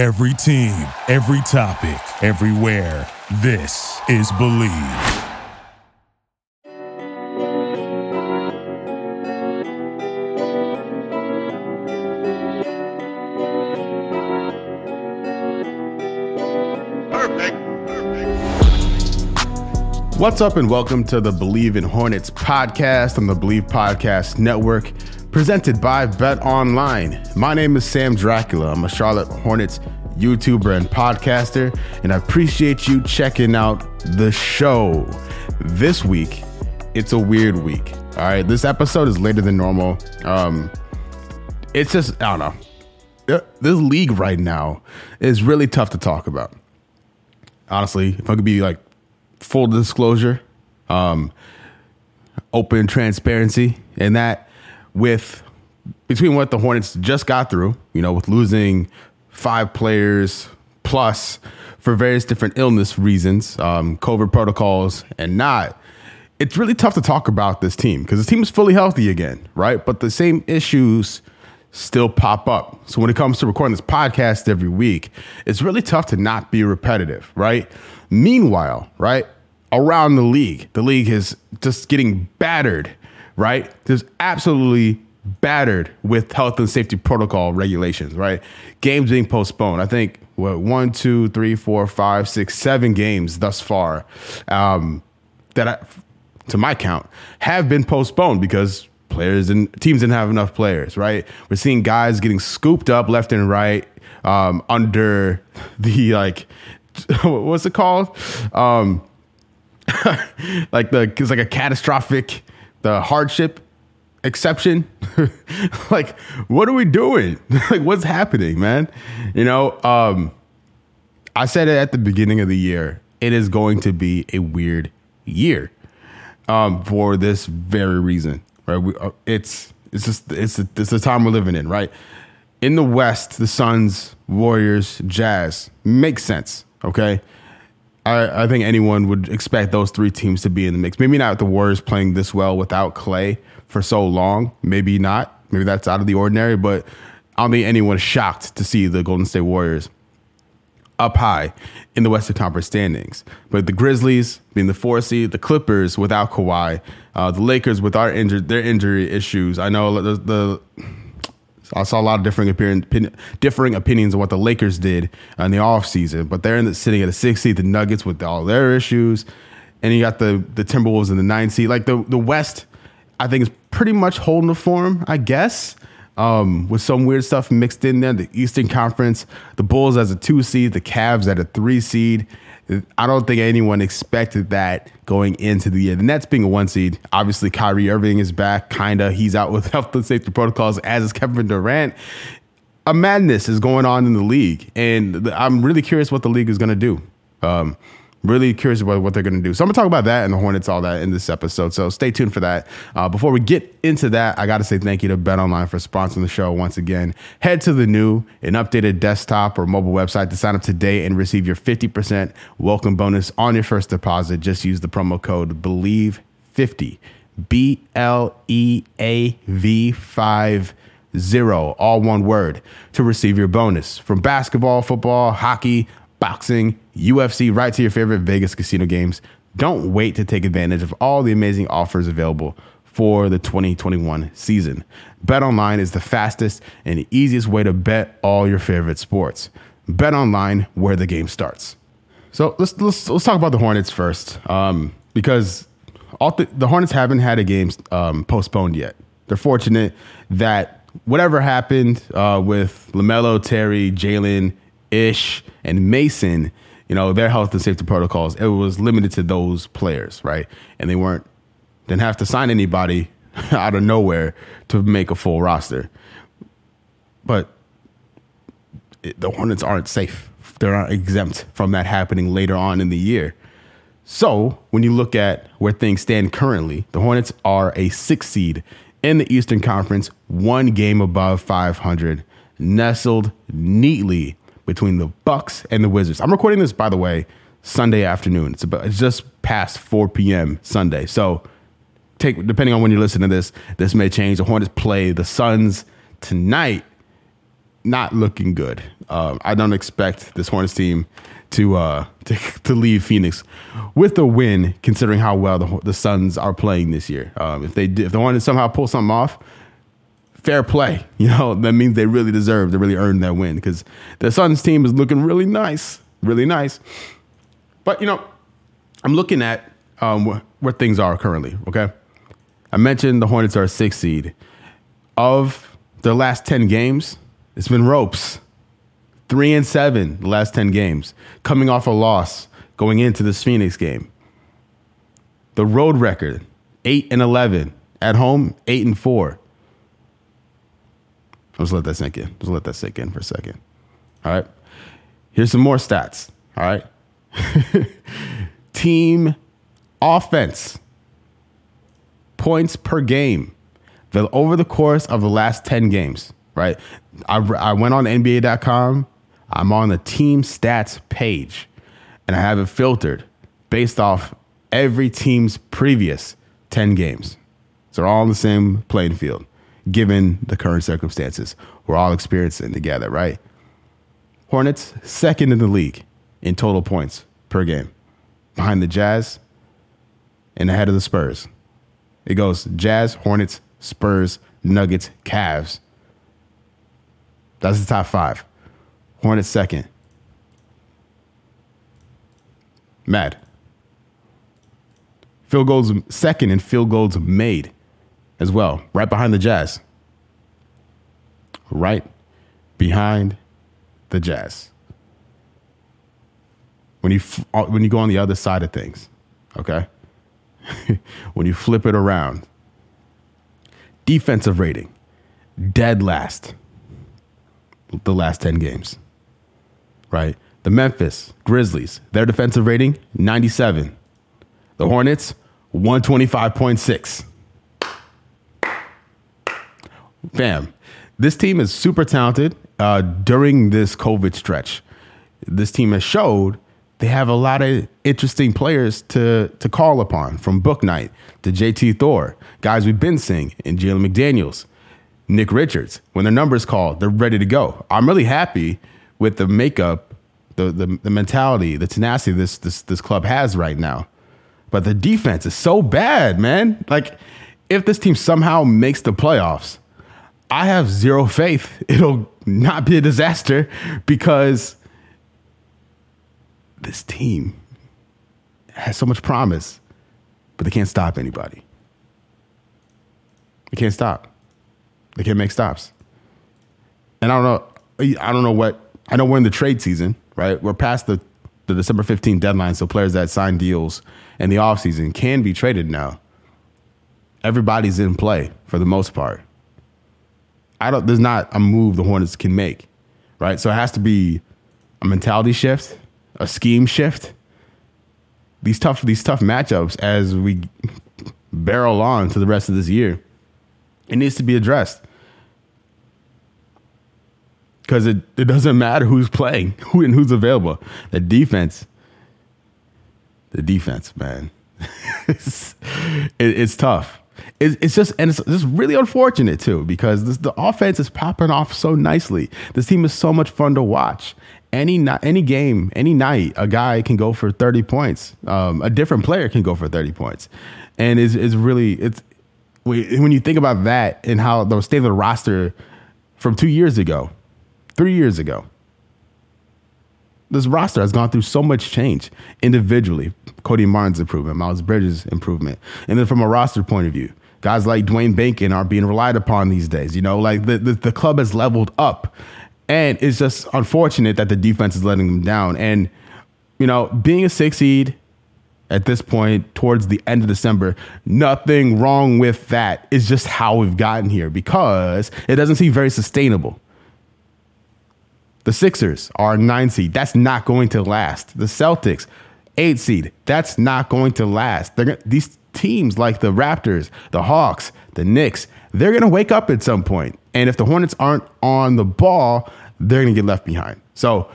Every team, every topic, everywhere. This is Bleav. What's up, and welcome to the Bleav in Hornets podcast on the Bleav Podcast Network, presented by Bet Online. My name is Sam Dracula. I'm a Charlotte Hornets YouTuber and podcaster, and I appreciate you checking out the show. This week, it's a weird week. All right, this episode is later than normal. Um, it's just I don't know. This league right now is really tough to talk about. Honestly, if I could be like full disclosure, um, open transparency, and that with between what the Hornets just got through, you know, with losing five players plus for various different illness reasons, um, COVID protocols, and not. It's really tough to talk about this team because the team is fully healthy again, right? But the same issues still pop up. So when it comes to recording this podcast every week, it's really tough to not be repetitive, right? Meanwhile, right, around the league, the league is just getting battered, right? There's absolutely battered with health and safety protocol regulations, right? Games being postponed. I think what one, two, three, four, five, six, seven games thus far um, that, I, to my count, have been postponed because players and teams didn't have enough players, right? We're seeing guys getting scooped up left and right um, under the like what's it called? Um, like the it's like a catastrophic the hardship exception. like, what are we doing? like, what's happening, man? You know, um, I said it at the beginning of the year. It is going to be a weird year um, for this very reason, right? We, uh, it's it's just it's a, it's the time we're living in, right? In the West, the Suns, Warriors, Jazz makes sense. Okay, I, I think anyone would expect those three teams to be in the mix. Maybe not the Warriors playing this well without Clay for so long. Maybe not. Maybe that's out of the ordinary. But I don't think anyone is shocked to see the Golden State Warriors up high in the Western Conference standings. But the Grizzlies being the four seed, the Clippers without Kawhi, uh, the Lakers with our their injury issues. I know the, the I saw a lot of differing opinion, differing opinions on what the Lakers did in the offseason, but they're in the, sitting at a six seed. The Nuggets with all their issues, and you got the the Timberwolves in the nine seed. Like the the West, I think is pretty much holding the form, I guess. Um, with some weird stuff mixed in there. The Eastern Conference, the Bulls as a two seed, the Cavs at a three seed, I don't think anyone expected that going into the year. The Nets being a one seed, obviously Kyrie Irving is back, kinda. He's out with health and safety protocols, as is Kevin Durant. A madness is going on in the league, and I'm really curious what the league is going to do. Um, Really curious about what they're going to do. So I'm going to talk about that and the Hornets, all that in this episode. So stay tuned for that. Uh, before we get into that, I got to say thank you to Bet Online for sponsoring the show once again. Head to the new and updated desktop or mobile website to sign up today and receive your 50% welcome bonus on your first deposit. Just use the promo code BLEAV50. B L E A V 5 zero, all one word, to receive your bonus from basketball, football, hockey, boxing, UFC, right to your favorite Vegas casino games. Don't wait to take advantage of all the amazing offers available for the 2021 season. Bet online is the fastest and easiest way to bet all your favorite sports. Bet online where the game starts. So let's let's, let's talk about the Hornets first, um, because all th- the Hornets haven't had a game um, postponed yet. They're fortunate that whatever happened uh, with Lamelo, Terry, Jalen, Ish, and Mason, you know, their health and safety protocols, it was limited to those players, right? And they weren't, didn't have to sign anybody out of nowhere to make a full roster. But it, the Hornets aren't safe. They're not exempt from that happening later on in the year. So when you look at where things stand currently, the Hornets are a six seed in the Eastern Conference, one game above 500, nestled neatly between the Bucks and the Wizards. I'm recording this, by the way, Sunday afternoon. It's about it's just past 4 p.m. Sunday. So take depending on when you listen to this, this may change. The Hornets play the Suns tonight not looking good. Uh, I don't expect this Hornets team to uh, to, to leave Phoenix with a win, considering how well the, the Suns are playing this year. Um, if they if they wanted to somehow pull something off, fair play. You know that means they really deserve, they really earned that win because the Suns team is looking really nice, really nice. But you know, I'm looking at um, wh- where things are currently. Okay, I mentioned the Hornets are a six seed. Of the last ten games, it's been ropes. Three and seven the last 10 games, coming off a loss going into this Phoenix game. The road record, 8 and 11. At home, 8 and 4. Let's let that sink in. Let's let that sink in for a second. All right. Here's some more stats. All right. Team offense, points per game. The, over the course of the last 10 games, right? I, I went on NBA.com I'm on the team stats page and I have it filtered based off every team's previous 10 games. So they're all on the same playing field, given the current circumstances. We're all experiencing together, right? Hornets, second in the league in total points per game, behind the Jazz and ahead of the Spurs. It goes Jazz, Hornets, Spurs, Nuggets, Cavs. That's the top five. Hornets second. Mad. Field goals second and field goals made as well, right behind the Jazz. Right behind the Jazz. When you uh, when you go on the other side of things, okay? when you flip it around, defensive rating, dead last. The last 10 games right? The Memphis Grizzlies, their defensive rating, 97. The Hornets, 125.6. Fam, this team is super talented uh, during this COVID stretch. This team has showed they have a lot of interesting players to, to call upon from Bouknight to JT Thor, guys we've been seeing in Jalen McDaniels, Nick Richards. When their numbers called, they're ready to go. I'm really happy with the makeup, the, the, the mentality, the tenacity this, this this club has right now. But the defense is so bad, man. Like, if this team somehow makes the playoffs, I have zero faith it'll not be a disaster because this team has so much promise, but they can't stop anybody. They can't stop. They can't make stops. And I don't know. I don't know what I know we're in the trade season, right? We're past the, the December 15th deadline, so players that sign deals in the offseason can be traded now. Everybody's in play for the most part. I don't there's not a move the Hornets can make, right? So it has to be a mentality shift, a scheme shift. These tough these tough matchups as we barrel on to the rest of this year. It needs to be addressed because it, it doesn't matter who's playing who and who's available. The defense, the defense, man, it's, it, it's tough. It, it's just and it's just really unfortunate too because this, the offense is popping off so nicely. This team is so much fun to watch. Any any game, any night, a guy can go for thirty points. Um, a different player can go for thirty points, and it's, it's really it's when you think about that and how the state of the roster from two years ago three years ago. This roster has gone through so much change individually. Cody Martin's improvement, Miles Bridges' improvement. And then from a roster point of view, guys like Dwayne Bacon are being relied upon these days. You know, like the, the, the club has leveled up. And it's just unfortunate that the defense is letting them down. And, you know, being a six seed at this point towards the end of December, nothing wrong with that. It's just how we've gotten here because it doesn't seem very sustainable. The Sixers are nine seed. That's not going to last. The Celtics, eight seed. That's not going to last. They're, these teams like the Raptors, the Hawks, the Knicks, they're going to wake up at some point. And if the Hornets aren't on the ball, they're going to get left behind. So,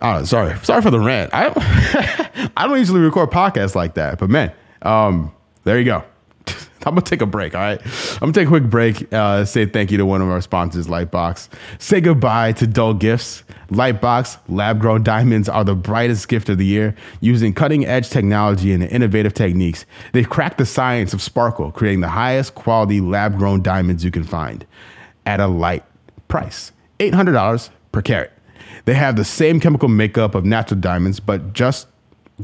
oh, sorry, sorry for the rant. I don't, I don't usually record podcasts like that, but man, um, there you go. I'm gonna take a break. All right, I'm gonna take a quick break. Uh, say thank you to one of our sponsors, Lightbox. Say goodbye to dull gifts. Lightbox lab grown diamonds are the brightest gift of the year. Using cutting edge technology and innovative techniques, they've cracked the science of sparkle, creating the highest quality lab grown diamonds you can find at a light price, eight hundred dollars per carat. They have the same chemical makeup of natural diamonds, but just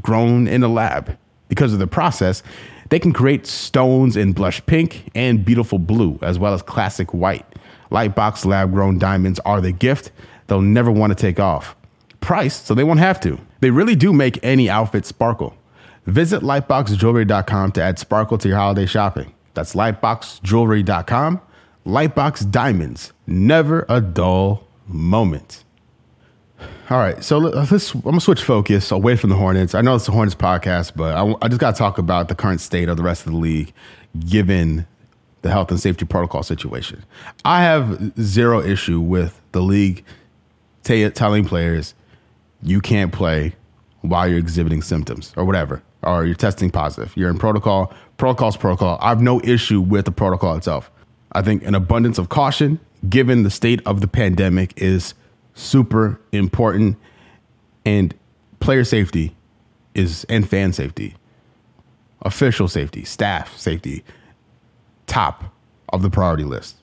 grown in a lab. Because of the process, they can create stones in blush pink and beautiful blue, as well as classic white. Lightbox lab grown diamonds are the gift they'll never want to take off. Priced so they won't have to. They really do make any outfit sparkle. Visit lightboxjewelry.com to add sparkle to your holiday shopping. That's lightboxjewelry.com. Lightbox diamonds, never a dull moment. All right, so let's. I'm gonna switch focus away from the Hornets. I know it's the Hornets podcast, but I, I just got to talk about the current state of the rest of the league, given the health and safety protocol situation. I have zero issue with the league t- telling players you can't play while you're exhibiting symptoms or whatever, or you're testing positive. You're in protocol. Protocol's protocol. I have no issue with the protocol itself. I think an abundance of caution, given the state of the pandemic, is super important. And player safety is, and fan safety, official safety, staff safety, top of the priority list.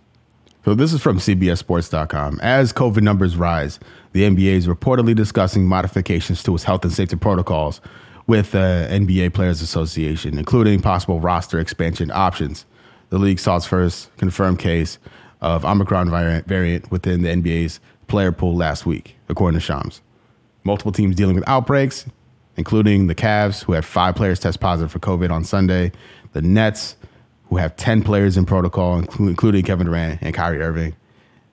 So this is from CBSSports.com. As COVID numbers rise, the NBA is reportedly discussing modifications to its health and safety protocols with the NBA Players Association, including possible roster expansion options. The league saw its first confirmed case of Omicron variant within the NBA's player pool last week, according to Shams. Multiple teams dealing with outbreaks, including the Cavs, who had five players test positive for COVID on Sunday, the Nets, who have 10 players in protocol, including Kevin Durant and Kyrie Irving.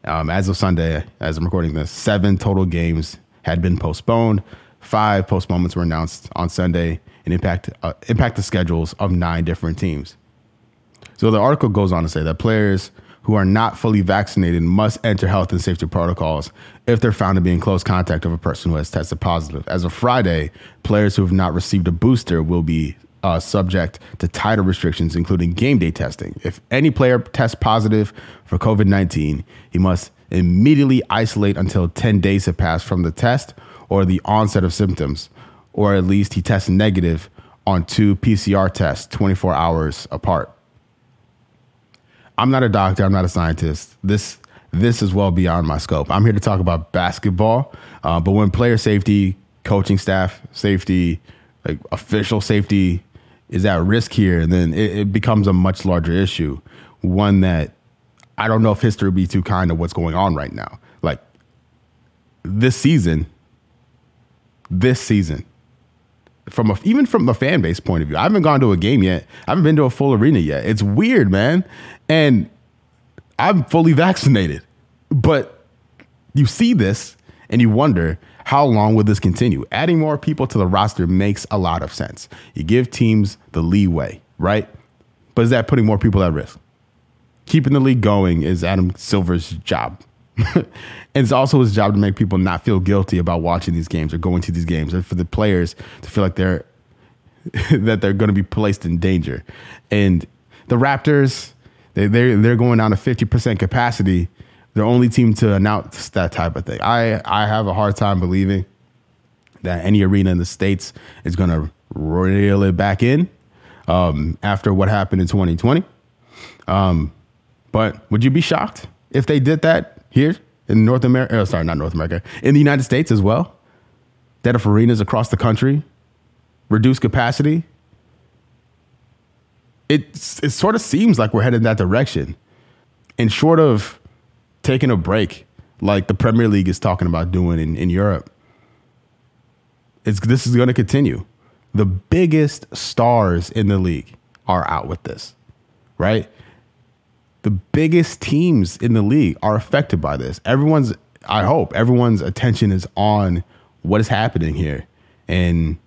Um, as of Sunday, as I'm recording this, seven total games had been postponed. Five postponements were announced on Sunday and impact, uh, impact the schedules of nine different teams. So the article goes on to say that players who are not fully vaccinated must enter health and safety protocols if they're found to be in close contact of a person who has tested positive. As of Friday, players who have not received a booster will be uh, subject to tighter restrictions, including game day testing. If any player tests positive for COVID 19, he must immediately isolate until 10 days have passed from the test or the onset of symptoms, or at least he tests negative on two PCR tests 24 hours apart. I'm not a doctor. I'm not a scientist. This this is well beyond my scope. I'm here to talk about basketball. Uh, but when player safety, coaching staff safety, like official safety is at risk here, then it, it becomes a much larger issue. One that I don't know if history would be too kind of what's going on right now. Like this season, this season, from a, even from the fan base point of view. I haven't gone to a game yet. I haven't been to a full arena yet. It's weird, man. And I'm fully vaccinated. But you see this and you wonder how long will this continue? Adding more people to the roster makes a lot of sense. You give teams the leeway, right? But is that putting more people at risk? Keeping the league going is Adam Silver's job. it's also his job to make people not feel guilty about watching these games or going to these games, and for the players to feel like they're that they're going to be placed in danger. And the Raptors, they they're they're going down to fifty percent capacity. They're only team to announce that type of thing. I I have a hard time believing that any arena in the states is going to reel it back in um, after what happened in 2020. Um, but would you be shocked if they did that here in North America, oh, uh, sorry, not North America, in the United States as well. That if arenas across the country reduce capacity, it, it sort of seems like we're headed in that direction. And short of taking a break, like the Premier League is talking about doing in, in Europe, it's, this is going to continue. The biggest stars in the league are out with this, right? The biggest teams in the league are affected by this. Everyone's, I hope, everyone's attention is on what is happening here, and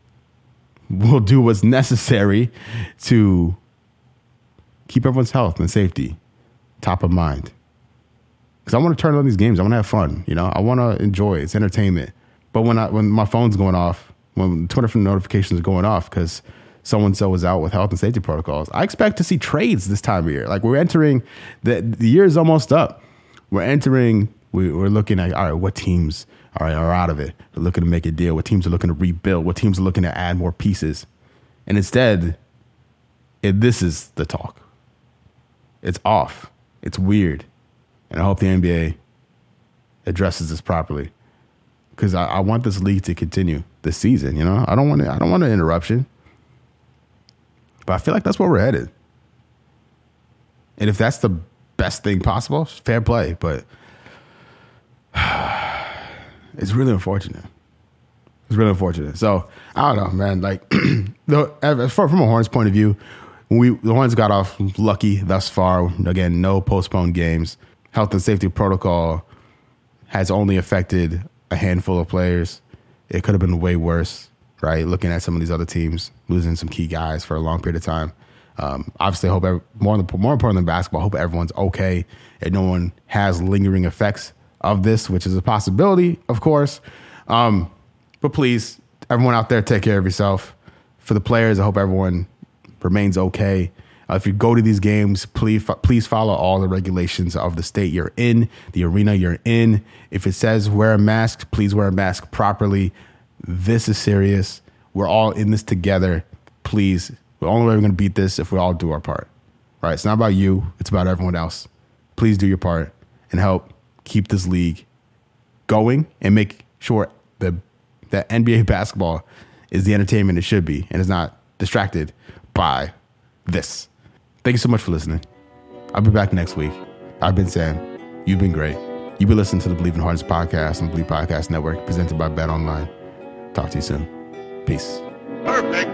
we'll do what's necessary to keep everyone's health and safety top of mind. Because I want to turn on these games, I want to have fun. You know, I want to enjoy. It's entertainment. But when I when my phone's going off, when Twitter notifications are going off, because so and so is out with health and safety protocols. I expect to see trades this time of year. Like we're entering the the year is almost up. We're entering. We, we're looking at all right. What teams are are out of it? We're looking to make a deal. What teams are looking to rebuild? What teams are looking to add more pieces? And instead, it, this is the talk. It's off. It's weird, and I hope the NBA addresses this properly because I, I want this league to continue this season. You know, I don't want to, I don't want an interruption. But I feel like that's where we're headed. And if that's the best thing possible, fair play. But it's really unfortunate. It's really unfortunate. So I don't know, man. Like, the, from a Horns point of view, we the Horns got off lucky thus far. Again, no postponed games. Health and safety protocol has only affected a handful of players. It could have been way worse right? Looking at some of these other teams losing some key guys for a long period of time. Um, obviously, I hope every, more more important than basketball. I hope everyone's okay and no one has lingering effects of this, which is a possibility, of course. Um, but please, everyone out there, take care of yourself. For the players, I hope everyone remains okay. Uh, if you go to these games, please please follow all the regulations of the state you're in, the arena you're in. If it says wear a mask, please wear a mask properly. This is serious. We're all in this together. Please, the only way we're going to beat this if we all do our part. Right? It's not about you. It's about everyone else. Please do your part and help keep this league going and make sure that that NBA basketball is the entertainment it should be and is not distracted by this. Thank you so much for listening. I'll be back next week. I've been Sam. You've been great. You've been listening to the Bleav in Hornets podcast on the Bleav Podcast Network, presented by Bet Online. Talk to you soon. Peace. Perfect.